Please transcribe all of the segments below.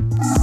Oh.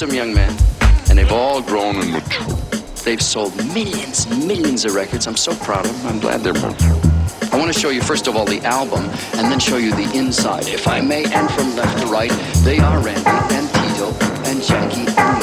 Handsome young men, and they've all grown and matured. They've sold millions, millions of records. I'm so proud of them. I'm glad they're mature. I want to show you, first of all, the album, and then show you the inside, if I may, and from left to right. They are Randy and Tito and Jackie and